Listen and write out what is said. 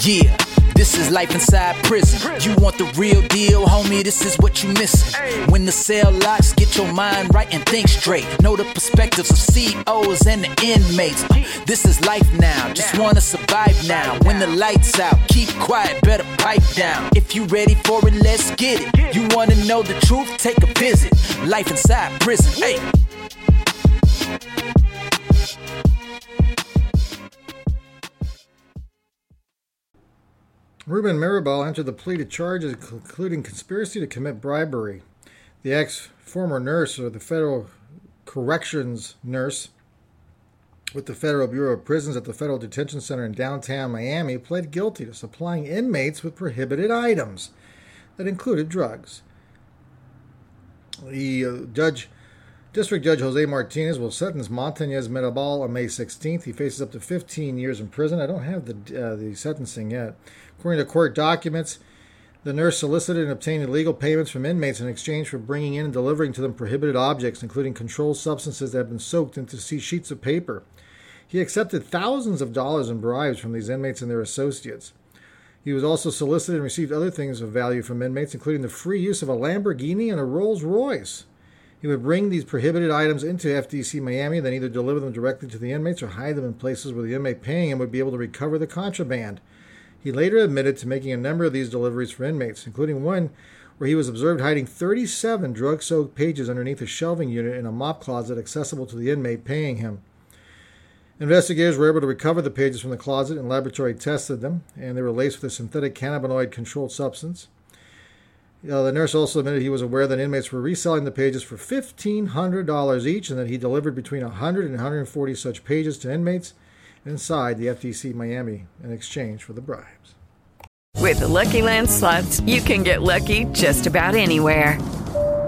Yeah, this is life inside prison. You want the real deal, homie? This is what you missing. When the cell locks, get your mind right and think straight. Know the perspectives of CEOs and the inmates. Uh, this is life now. Just wanna survive now. When the lights out, keep quiet, better pipe down. If you ready for it, let's get it. You wanna know the truth? Take a visit. Life inside prison. Hey. Ruben Mirabal entered the plea to charges including conspiracy to commit bribery. The ex former nurse or the federal corrections nurse with the Federal Bureau of Prisons at the Federal Detention Center in downtown Miami pled guilty to supplying inmates with prohibited items that included drugs. The uh, judge, District Judge Jose Martinez will sentence Montañez Mirabal on May 16th. He faces up to 15 years in prison. I don't have the uh, the sentencing yet. According to court documents, the nurse solicited and obtained illegal payments from inmates in exchange for bringing in and delivering to them prohibited objects, including controlled substances that had been soaked into sheets of paper. He accepted thousands of dollars in bribes from these inmates and their associates. He was also solicited and received other things of value from inmates, including the free use of a Lamborghini and a Rolls Royce. He would bring these prohibited items into FDC Miami, then either deliver them directly to the inmates or hide them in places where the inmate paying him would be able to recover the contraband. He later admitted to making a number of these deliveries for inmates, including one where he was observed hiding 37 drug soaked pages underneath a shelving unit in a mop closet accessible to the inmate paying him. Investigators were able to recover the pages from the closet and laboratory tested them, and they were laced with a synthetic cannabinoid controlled substance. Uh, the nurse also admitted he was aware that inmates were reselling the pages for $1,500 each and that he delivered between 100 and 140 such pages to inmates inside the FDC Miami in exchange for the bribes. With the Lucky Land slots, you can get lucky just about anywhere.